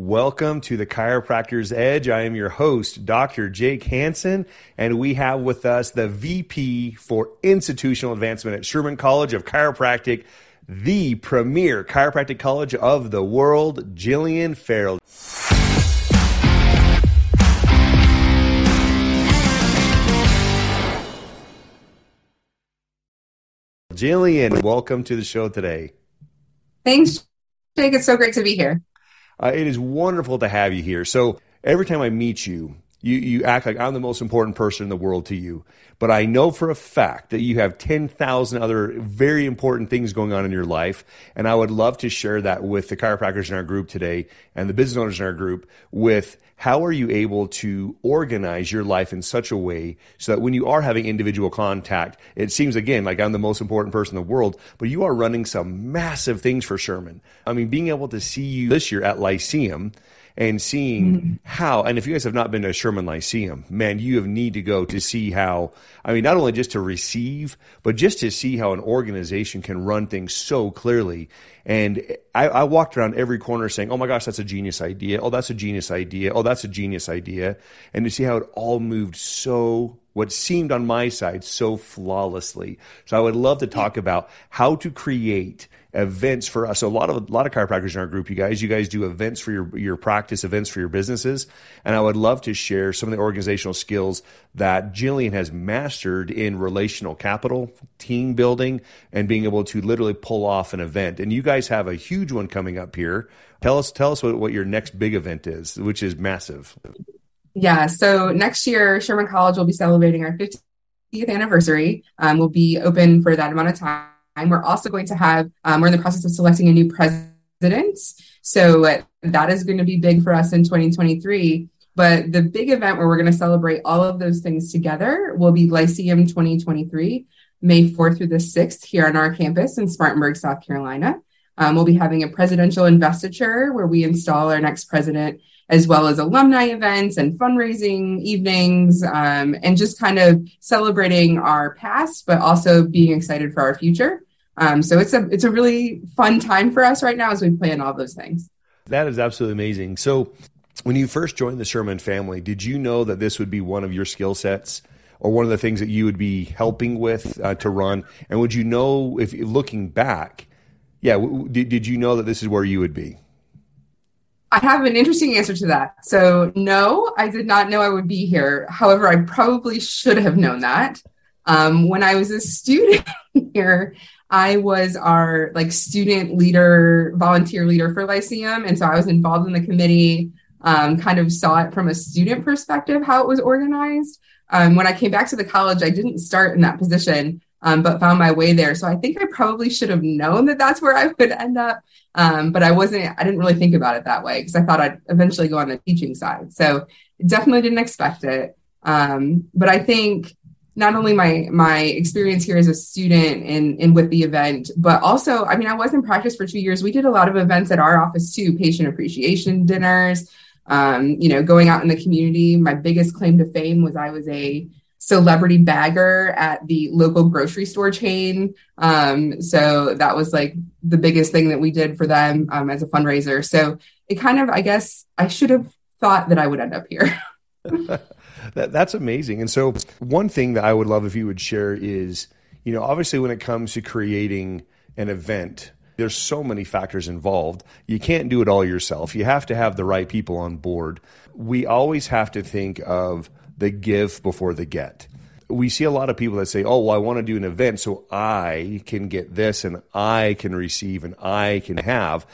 Welcome to the Chiropractor's Edge. I am your host, Dr. Jake Hanson, and we have with us the VP for Institutional Advancement at Sherman College of Chiropractic, the premier chiropractic college of the world, Jillian Farrell. Jillian, welcome to the show today. Thanks, Jake. It's so great to be here. Uh, it is wonderful to have you here. So every time I meet you, you, you act like I'm the most important person in the world to you. But I know for a fact that you have 10,000 other very important things going on in your life. And I would love to share that with the chiropractors in our group today and the business owners in our group with how are you able to organize your life in such a way so that when you are having individual contact, it seems again like I'm the most important person in the world, but you are running some massive things for Sherman. I mean, being able to see you this year at Lyceum and seeing mm-hmm. how, and if you guys have not been to Sherman Lyceum, man, you have need to go to see how, I mean, not only just to receive, but just to see how an organization can run things so clearly. And I, I walked around every corner saying, oh my gosh, that's a genius idea. Oh, that's a genius idea. Oh, that's a genius idea. And to see how it all moved so what seemed on my side so flawlessly. So I would love to talk about how to create events for us. So a lot of a lot of chiropractors in our group, you guys, you guys do events for your your practice, events for your businesses, and I would love to share some of the organizational skills that Jillian has mastered in relational capital, team building, and being able to literally pull off an event. And you guys have a huge one coming up here. Tell us tell us what, what your next big event is, which is massive. Yeah. So next year, Sherman College will be celebrating our 50th anniversary. Um, we'll be open for that amount of time we're also going to have, um, we're in the process of selecting a new president. So that is going to be big for us in 2023. But the big event where we're going to celebrate all of those things together will be Lyceum 2023, May 4th through the 6th here on our campus in Spartanburg, South Carolina. Um, we'll be having a presidential investiture where we install our next president, as well as alumni events and fundraising evenings, um, and just kind of celebrating our past, but also being excited for our future. Um, so it's a it's a really fun time for us right now as we plan all those things. That is absolutely amazing. So when you first joined the Sherman family, did you know that this would be one of your skill sets? Or one of the things that you would be helping with uh, to run, and would you know if looking back, yeah, w- did, did you know that this is where you would be? I have an interesting answer to that. So, no, I did not know I would be here. However, I probably should have known that. Um, when I was a student here, I was our like student leader, volunteer leader for Lyceum. And so I was involved in the committee, um, kind of saw it from a student perspective, how it was organized. Um, when I came back to the college, I didn't start in that position, um, but found my way there. So I think I probably should have known that that's where I would end up. Um, but I wasn't, I didn't really think about it that way because I thought I'd eventually go on the teaching side. So definitely didn't expect it. Um, but I think not only my my experience here as a student and and with the event, but also, I mean, I was in practice for two years. We did a lot of events at our office too, patient appreciation dinners, um, you know, going out in the community. My biggest claim to fame was I was a celebrity bagger at the local grocery store chain. Um, so that was like the biggest thing that we did for them um, as a fundraiser. So it kind of, I guess, I should have thought that I would end up here. that, that's amazing. And so, one thing that I would love if you would share is, you know, obviously when it comes to creating an event, there's so many factors involved. You can't do it all yourself. You have to have the right people on board. We always have to think of the give before the get. We see a lot of people that say, "Oh, well, I want to do an event so I can get this and I can receive and I can have,"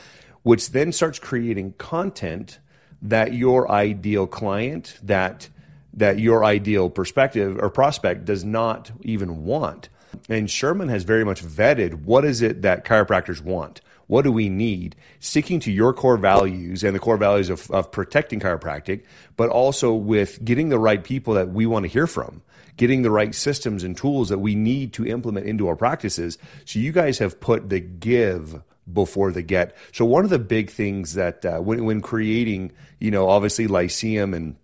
which then starts creating content that your ideal client, that that your ideal perspective or prospect does not even want. And Sherman has very much vetted what is it that chiropractors want? What do we need? Sticking to your core values and the core values of, of protecting chiropractic, but also with getting the right people that we want to hear from, getting the right systems and tools that we need to implement into our practices. So you guys have put the give before the get. So one of the big things that uh, when, when creating, you know, obviously Lyceum and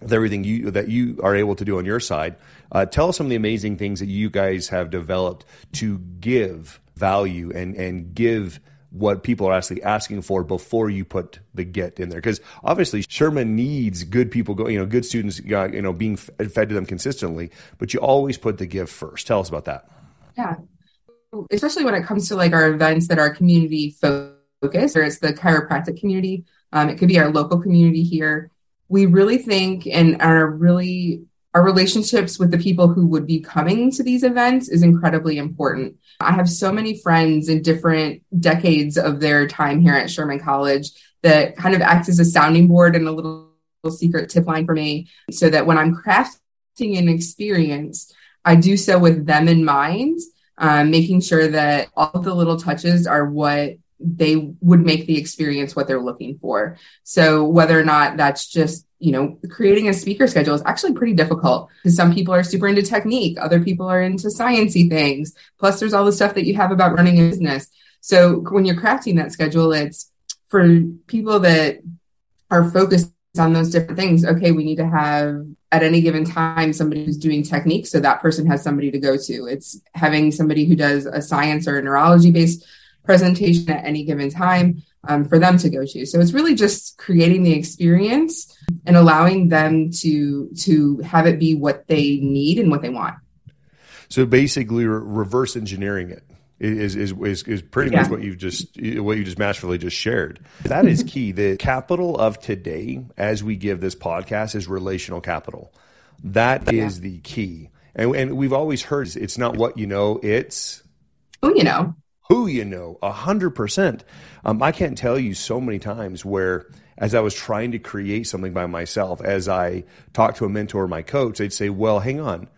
with everything you that you are able to do on your side. Uh, tell us some of the amazing things that you guys have developed to give value and and give what people are actually asking for before you put the get in there. Because obviously Sherman needs good people, go, you know, good students, you know, being fed to them consistently. But you always put the give first. Tell us about that. Yeah, especially when it comes to like our events that are community focused, or it's the chiropractic community. Um, it could be our local community here. We really think and are really our relationships with the people who would be coming to these events is incredibly important. I have so many friends in different decades of their time here at Sherman College that kind of act as a sounding board and a little, little secret tip line for me so that when I'm crafting an experience, I do so with them in mind, um, making sure that all the little touches are what they would make the experience what they're looking for. So whether or not that's just, you know, creating a speaker schedule is actually pretty difficult because some people are super into technique, other people are into sciency things. Plus there's all the stuff that you have about running a business. So when you're crafting that schedule, it's for people that are focused on those different things. Okay, we need to have at any given time somebody who's doing technique so that person has somebody to go to. It's having somebody who does a science or a neurology based presentation at any given time um, for them to go to. So it's really just creating the experience and allowing them to to have it be what they need and what they want. So basically, reverse engineering it is is is, is pretty yeah. much what you just what you just masterfully just shared. That is key. The capital of today, as we give this podcast, is relational capital. That yeah. is the key. And, and we've always heard it's not what you know, it's who you know who you know, a hundred percent. Um, I can't tell you so many times where, as I was trying to create something by myself, as I talked to a mentor or my coach, they'd say, "Well, hang on,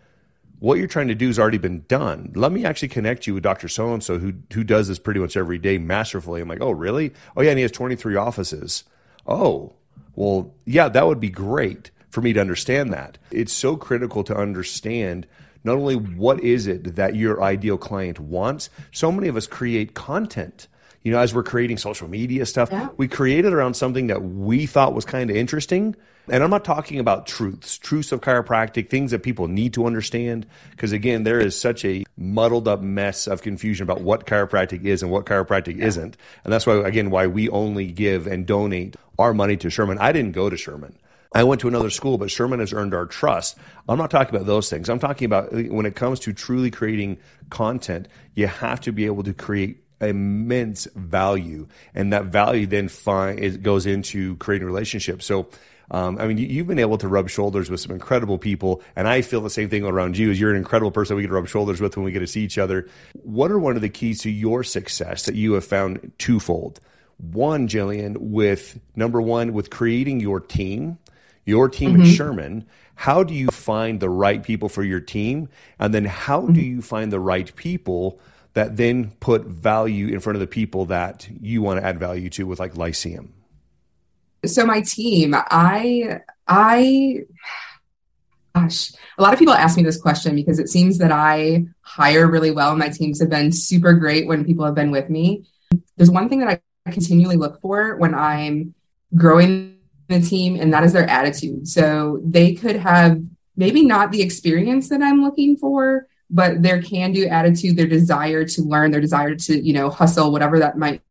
what you're trying to do has already been done. Let me actually connect you with Dr. So and So, who who does this pretty much every day masterfully." I'm like, "Oh, really? Oh, yeah, and he has 23 offices. Oh, well, yeah, that would be great." For me to understand that. It's so critical to understand not only what is it that your ideal client wants, so many of us create content. You know, as we're creating social media stuff, yeah. we created around something that we thought was kind of interesting. And I'm not talking about truths, truths of chiropractic, things that people need to understand. Because again, there is such a muddled up mess of confusion about what chiropractic is and what chiropractic yeah. isn't. And that's why, again, why we only give and donate our money to Sherman. I didn't go to Sherman. I went to another school, but Sherman has earned our trust. I'm not talking about those things. I'm talking about when it comes to truly creating content, you have to be able to create immense value, and that value then find, it goes into creating relationships. So. Um, I mean, you, have been able to rub shoulders with some incredible people, and I feel the same thing around you. Is you're an incredible person we get to rub shoulders with when we get to see each other. What are one of the keys to your success that you have found twofold? One, Jillian, with number one, with creating your team your team mm-hmm. at Sherman, how do you find the right people for your team? And then how mm-hmm. do you find the right people that then put value in front of the people that you want to add value to with like Lyceum? So my team, I I gosh, a lot of people ask me this question because it seems that I hire really well. My teams have been super great when people have been with me. There's one thing that I continually look for when I'm growing the team, and that is their attitude. So they could have maybe not the experience that I'm looking for, but their can do attitude, their desire to learn, their desire to, you know, hustle, whatever that might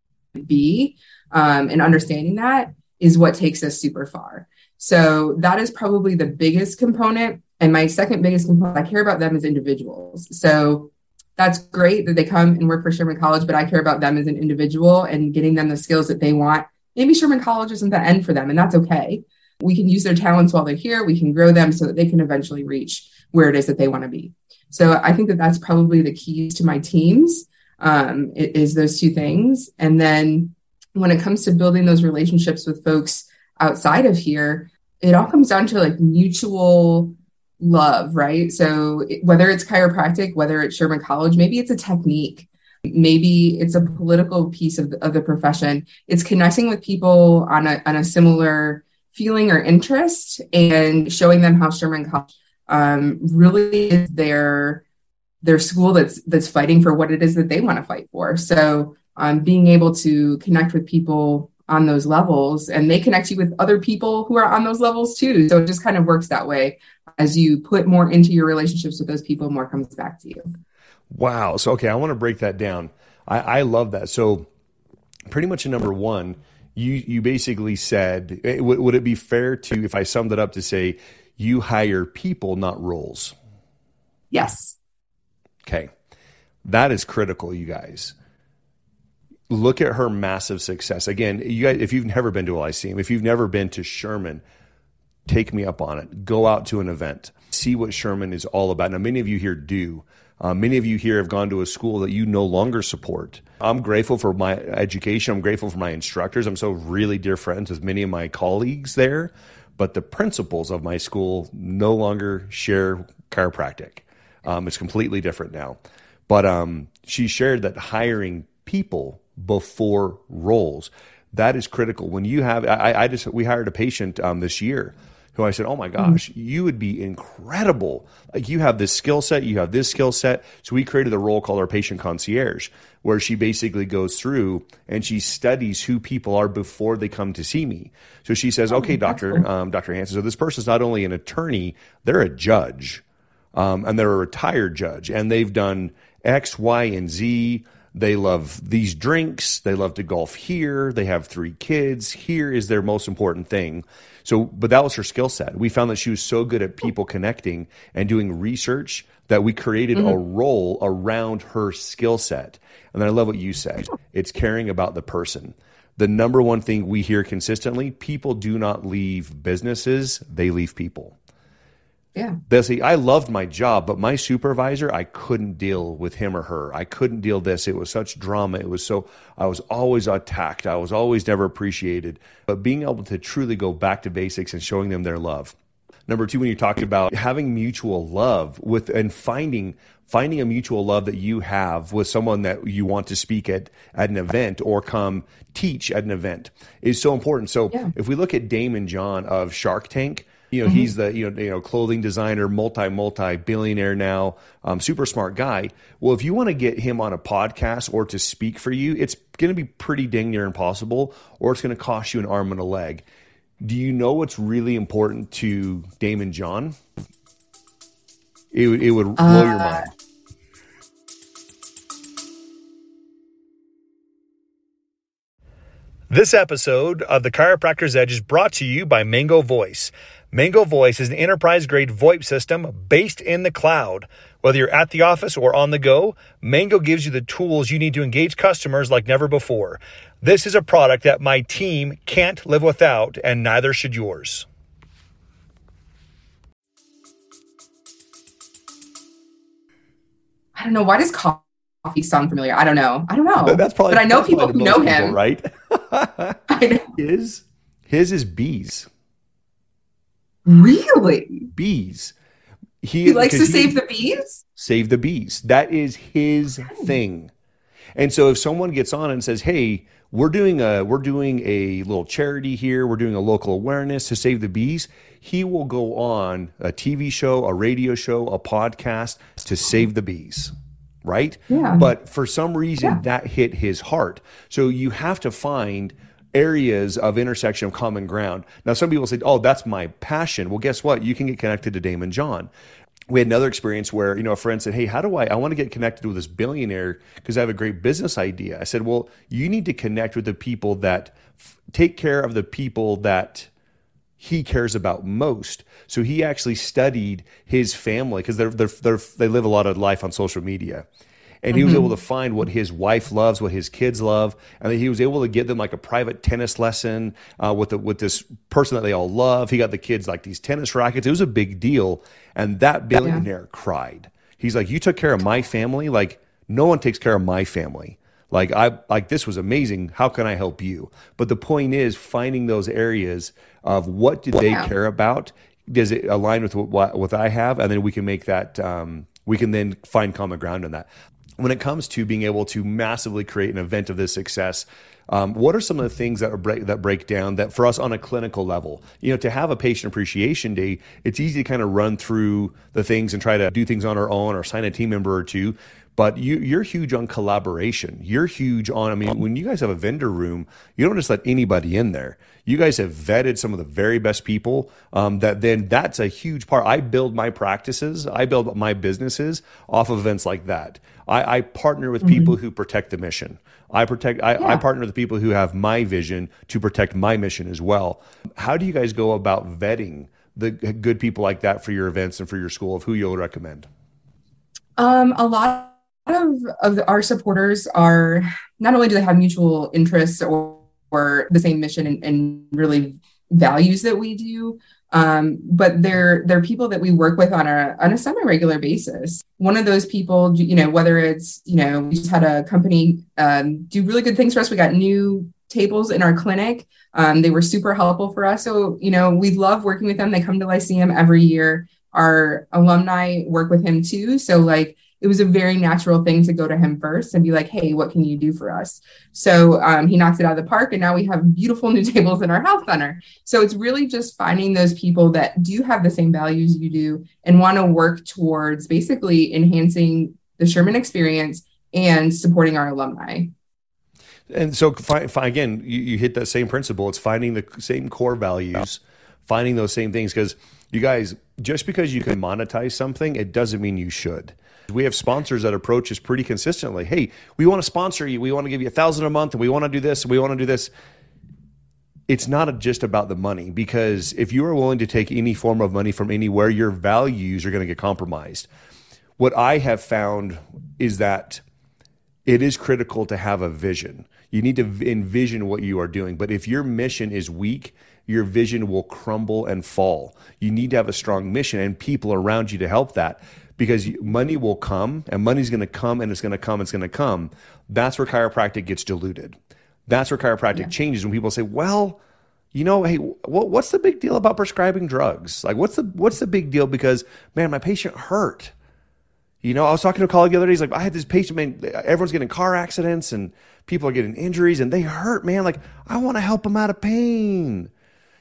be. Um, and understanding that is what takes us super far. So that is probably the biggest component. And my second biggest component, I care about them as individuals. So that's great that they come and work for Sherman College, but I care about them as an individual and getting them the skills that they want maybe Sherman College isn't the end for them, and that's okay. We can use their talents while they're here. We can grow them so that they can eventually reach where it is that they want to be. So I think that that's probably the keys to my teams um, is those two things. And then when it comes to building those relationships with folks outside of here, it all comes down to like mutual love, right? So whether it's chiropractic, whether it's Sherman College, maybe it's a technique maybe it's a political piece of the, of the profession it's connecting with people on a, on a similar feeling or interest and showing them how sherman college um, really is their their school that's that's fighting for what it is that they want to fight for so um, being able to connect with people on those levels and they connect you with other people who are on those levels too so it just kind of works that way as you put more into your relationships with those people more comes back to you Wow. So, okay, I want to break that down. I, I love that. So, pretty much in number one, you you basically said, eh, would, would it be fair to, if I summed it up, to say you hire people, not roles? Yes. Okay, that is critical, you guys. Look at her massive success. Again, you guys, if you've never been to a Lyceum, if you've never been to Sherman, take me up on it. Go out to an event, see what Sherman is all about. Now, many of you here do. Uh, many of you here have gone to a school that you no longer support. I'm grateful for my education. I'm grateful for my instructors. I'm so really dear friends with many of my colleagues there, but the principals of my school no longer share chiropractic. Um, it's completely different now. But um, she shared that hiring people before roles that is critical. When you have, I, I just we hired a patient um, this year who I said, "Oh my gosh, mm-hmm. you would be incredible. Like you have this skill set, you have this skill set." So we created a role called our patient concierge, where she basically goes through and she studies who people are before they come to see me. So she says, "Okay, doctor, um, Doctor Hanson. So this person is not only an attorney, they're a judge, um, and they're a retired judge, and they've done X, Y, and Z." They love these drinks. They love to golf here. They have three kids. Here is their most important thing. So, but that was her skill set. We found that she was so good at people connecting and doing research that we created mm-hmm. a role around her skill set. And then I love what you said. It's caring about the person. The number one thing we hear consistently, people do not leave businesses, they leave people. Yeah. They'll I loved my job, but my supervisor, I couldn't deal with him or her. I couldn't deal this. It was such drama. It was so, I was always attacked. I was always never appreciated. But being able to truly go back to basics and showing them their love. Number two, when you talked about having mutual love with and finding finding a mutual love that you have with someone that you want to speak at at an event or come teach at an event is so important. So yeah. if we look at Daymond John of Shark Tank, you know, mm-hmm. he's the you know, you know clothing designer, multi multi billionaire now, um, super smart guy. Well, if you want to get him on a podcast or to speak for you, it's going to be pretty dang near impossible, or it's going to cost you an arm and a leg. Do you know what's really important to Daymond John? It would it would blow uh, your mind. This episode of the Chiropractor's Edge is brought to you by Mango Voice. Mango Voice is an enterprise grade VoIP system based in the cloud. Whether you're at the office or on the go, Mango gives you the tools you need to engage customers like never before. This is a product that my team can't live without, and neither should yours. I don't know. Why does coffee sound familiar? I don't know. I don't know. That's probably. But I know people who know people, him, right? His his is bees. Really? Bees. He, he likes to save the bees? Save the bees. That is his thing. And so if someone gets on and says, "Hey, we're doing a we're doing a little charity here, we're doing a local awareness to save the bees," he will go on a TV show, a radio show, a podcast to save the bees. Right? Yeah. But for some reason yeah. that hit his heart. So you have to find areas of intersection of common ground. Now, some people say, oh, that's my passion. Well, guess what? You can get connected to Daymond John. We had another experience where, you know, a friend said, Hey, how do I, I want to get connected with this billionaire because I have a great business idea. I said, Well, you need to connect with the people that f- take care of the people that he cares about most. So he actually studied his family because they're, they're, they're, they live a lot of life on social media and he mm-hmm. was able to find what his wife loves, what his kids love, and he was able to get them like a private tennis lesson uh, with the, with this person that they all love. He got the kids like these tennis rackets. It was a big deal, and that billionaire yeah. cried. He's like, "You took care of my family. Like no one takes care of my family." Like I like this was amazing. How can I help you? But the point is finding those areas of what do they yeah. care about. Does it align with what, what I have, and then we can make that. Um, we can then find common ground on that when it comes to being able to massively create an event of this success, um, what are some of the things that break, that break down that for us on a clinical level? You know, to have a patient appreciation day, it's easy to kind of run through the things and try to do things on our own or sign a team member or two. But you, you're huge on collaboration. You're huge on, I mean, when you guys have a vendor room, you don't just let anybody in there. You guys have vetted some of the very best people. Um, that then that's a huge part. I build my practices, I build my businesses off of events like that. I, I partner with mm-hmm. people who protect the mission. I protect. I, yeah. I partner with people who have my vision to protect my mission as well. How do you guys go about vetting the good people like that for your events and for your school? Of who you'll recommend? Um, a lot of, of our supporters are not only do they have mutual interests or, or the same mission and, and really values that we do, um, but they're they're people that we work with on a on a semi regular basis. One of those people, you know, whether it's you know we just had a company um, do really good things for us. We got new tables in our clinic. Um, they were super helpful for us. So you know we love working with them. They come to Lyceum every year. Our alumni work with him too. So like it was a very natural thing to go to him first and be like, hey, what can you do for us? So um, he knocks it out of the park, and now we have beautiful new tables in our health center. So it's really just finding those people that do have the same values you do and want to work towards basically enhancing the Sherman experience and supporting our alumni. And so, again, you, you hit that same principle. It's finding the same core values, finding those same things. Because you guys, just because you can monetize something, it doesn't mean you should. We have sponsors that approach us pretty consistently. Hey, we want to sponsor you. We want to give you a thousand a month, and we want to do this, and we want to do this. It's not just about the money because if you are willing to take any form of money from anywhere, your values are going to get compromised. What I have found is that it is critical to have a vision. You need to envision what you are doing. But if your mission is weak, your vision will crumble and fall. You need to have a strong mission and people around you to help that because money will come and money's going to come and it's going to come, it's going to come. That's where chiropractic gets diluted. That's where chiropractic yeah. changes when people say, well, you know, hey, what, what's the big deal about prescribing drugs? Like, what's the what's the big deal? Because man, my patient hurt. You know, I was talking to a colleague the other day. He's like, I had this patient, man. Everyone's getting car accidents and people are getting injuries and they hurt, man. Like, I want to help them out of pain.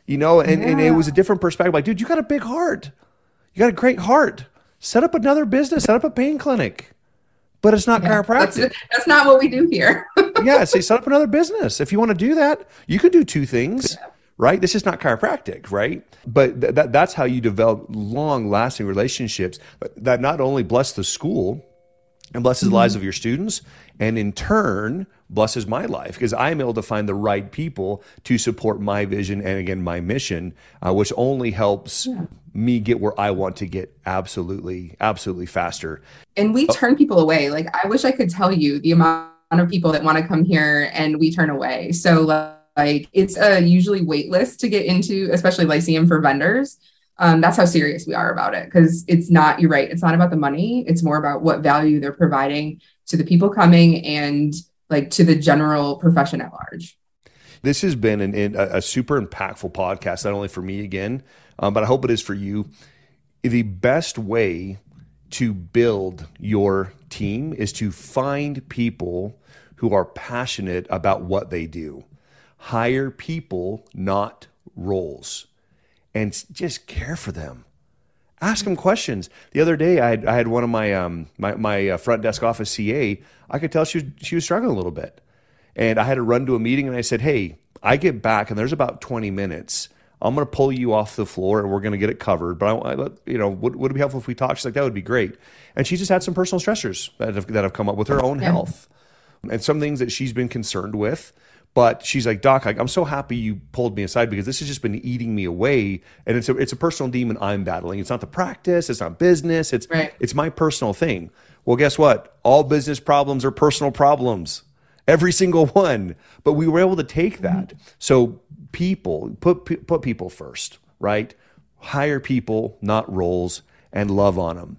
You know, and, yeah. and it was a different perspective. Like, dude, you got a big heart. You got a great heart set up another business, set up a pain clinic. But it's not yeah, chiropractic. That's, that's, not what we do here. yeah, say set up another business. If you want to do that, you could do two things. Yeah. Right? This is not chiropractic, right? But th- that, that's how you develop long lasting relationships that not only bless the school and blesses mm-hmm. the lives of your students, and in turn blesses my life because I'm able to find the right people to support my vision and again my mission, uh, which only helps yeah. me get where I want to get absolutely, absolutely faster. And we oh. turn people away. Like I wish I could tell you the amount of people that want to come here and we turn away. So like it's a usually wait list to get into, especially Lyceum for vendors. Um, that's how serious we are about it because it's not you're right it's not about the money it's more about what value they're providing to the people coming and like to the general profession at large. This has been an, a super impactful podcast, not only for me again, um, but I hope it is for you. The best way to build your team is to find people who are passionate about what they do. Hire people, not roles, and just care for them. Ask them questions. The other day, I had, I had one of my um, my, my uh, front desk office CA. I could tell she was, she was struggling a little bit, and I had to run to a meeting. And I said, "Hey, I get back, and there's about 20 minutes. I'm going to pull you off the floor, and we're going to get it covered. But I, I you know, would, would it be helpful if we talk?" She's like, "That would be great." And she just had some personal stressors that have, that have come up with her own yeah. health, and some things that she's been concerned with. But she's like, Doc, I'm so happy you pulled me aside because this has just been eating me away, and it's a it's a personal demon I'm battling. It's not the practice, it's not business, it's right. it's my personal thing. Well, guess what? All business problems are personal problems, every single one. But we were able to take that. Mm-hmm. So people put put people first, right? Hire people, not roles, and love on them.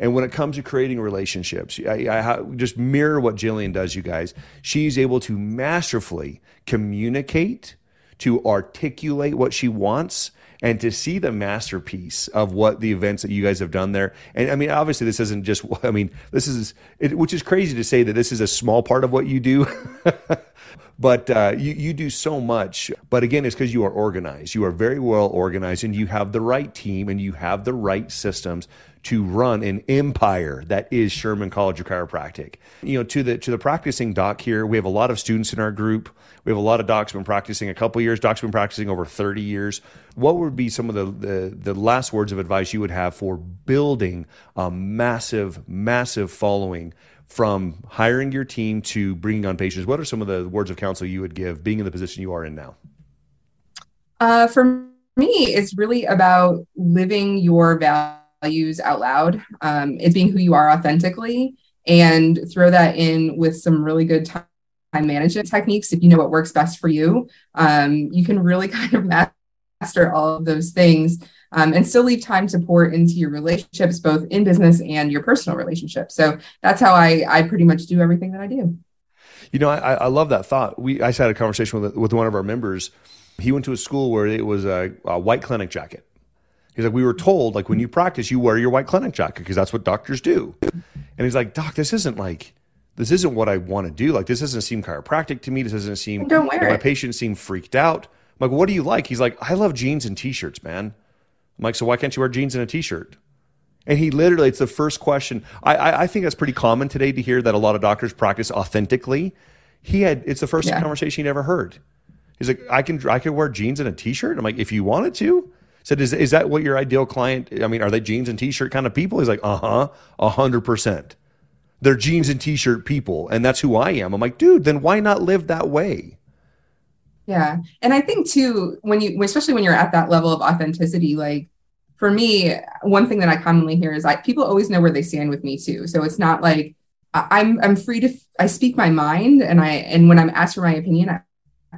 And when it comes to creating relationships, I, I, just mirror what Jillian does, you guys. She's able to masterfully communicate, to articulate what she wants, and to see the masterpiece of what the events that you guys have done there. And I mean, obviously, this isn't just. I mean, this is it, which is crazy to say that this is a small part of what you do. but uh, you, you do so much. But again, it's because you are organized. You are very well organized and you have the right team and you have the right systems to run an empire that is Sherman College of Chiropractic. You know, to the to the practicing doc here, we have a lot of students in our group. We have a lot of docs been practicing a couple years. Docs been practicing over 30 years. What would be some of the, the, the last words of advice you would have for building a massive, massive following from hiring your team to bringing on patients, what are some of the words of counsel you would give being in the position you are in now? Uh, for me, it's really about living your values out loud. Um, it's being who you are authentically and throw that in with some really good time management techniques. If you know what works best for you, um, you can really kind of master all of those things um, and still leave time to pour into your relationships, both in business and your personal relationships. So that's how I, I pretty much do everything that I do. You know, I, I love that thought. We I just had a conversation with with one of our members. He went to a school where it was a, a white clinic jacket. He's like, we were told like when you practice, you wear your white clinic jacket because that's what doctors do. And he's like, Doc, this isn't like this isn't what I want to do. Like this doesn't seem chiropractic to me. This doesn't seem. Don't wear My it. patients seem freaked out. I'm like, what do you like? He's like, I love jeans and t-shirts, man. I'm like, so why can't you wear jeans and a t-shirt? And he literally, it's the first question. I, I, I think that's pretty common today to hear that a lot of doctors practice authentically. He had, it's the first Yeah. conversation he'd ever heard. He's like, I can, I can wear jeans and a t-shirt. I'm like, if you wanted to. Said, is, is that what your ideal client? I mean, are they jeans and t-shirt kind of people? He's like, uh huh, a hundred percent. They're jeans and t-shirt people, and that's who I am. I'm like, dude, then why not live that way? Yeah. And I think too, when you, especially when you're at that level of authenticity, like for me, one thing that I commonly hear is like people always know where they stand with me too. So it's not like I'm, I'm free to, I speak my mind and I, and when I'm asked for my opinion, I,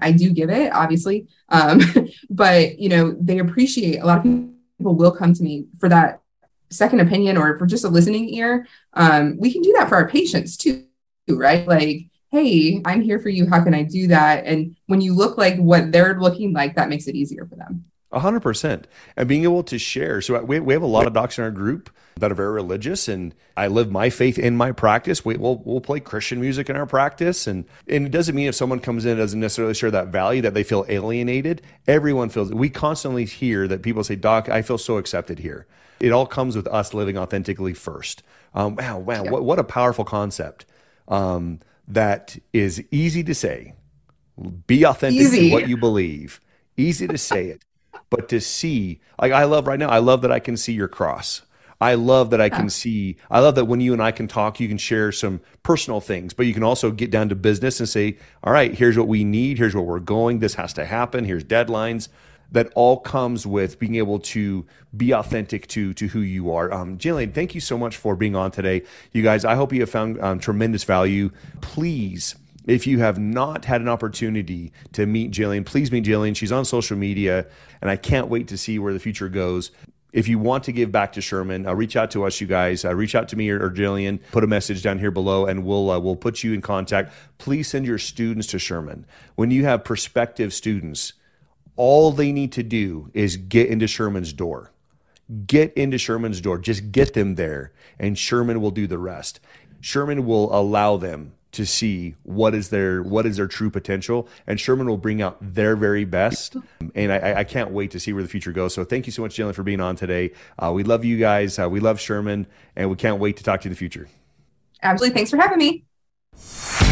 I do give it obviously. Um, but you know, they appreciate a lot of people will come to me for that second opinion or for just a listening ear. Um, we can do that for our patients too, right? Like, hey, I'm here for you. How can I do that? And when you look like what they're looking like, that makes it easier for them. A hundred percent, and being able to share. So we, we have a lot of docs in our group that are very religious, and I live my faith in my practice. We, we'll we'll play Christian music in our practice, and and it doesn't mean if someone comes in and doesn't necessarily share that value that they feel alienated. Everyone feels. We constantly hear that people say, "Doc, I feel so accepted here." It all comes with us living authentically first. Um, wow, wow, what what a powerful concept. Um, that is easy to say. Be authentic Easy. to what you believe. Easy to say it but to see like i love right now i love that i can see your cross i love that i can see i love that when you and i can talk you can share some personal things but you can also get down to business and say all right here's what we need here's where we're going this has to happen here's deadlines that all comes with being able to be authentic to to who you are. Um, Jillian, thank you so much for being on today, you guys. I hope you have found um, tremendous value. Please if you have not had an opportunity to meet Jillian, please meet Jillian. She's on social media, and I can't wait to see where the future goes. If you want to give back to Sherman, uh, reach out to us, you guys. Uh, reach out to me or, or Jillian. Put a message down here below, and we'll uh, we'll put you in contact. Please send your students to Sherman. When you have prospective students, all they need to do is get into Sherman's door. Get into Sherman's door. Just get them there, and Sherman will do the rest. Sherman will allow them to see what is their what is their true potential, and Sherman will bring out their very best. And I, I can't wait to see where the future goes. So thank you so much, Jillian, for being on today. Uh, we love you guys. Uh, we love Sherman, and we can't wait to talk to you in the future. Absolutely. Thanks for having me.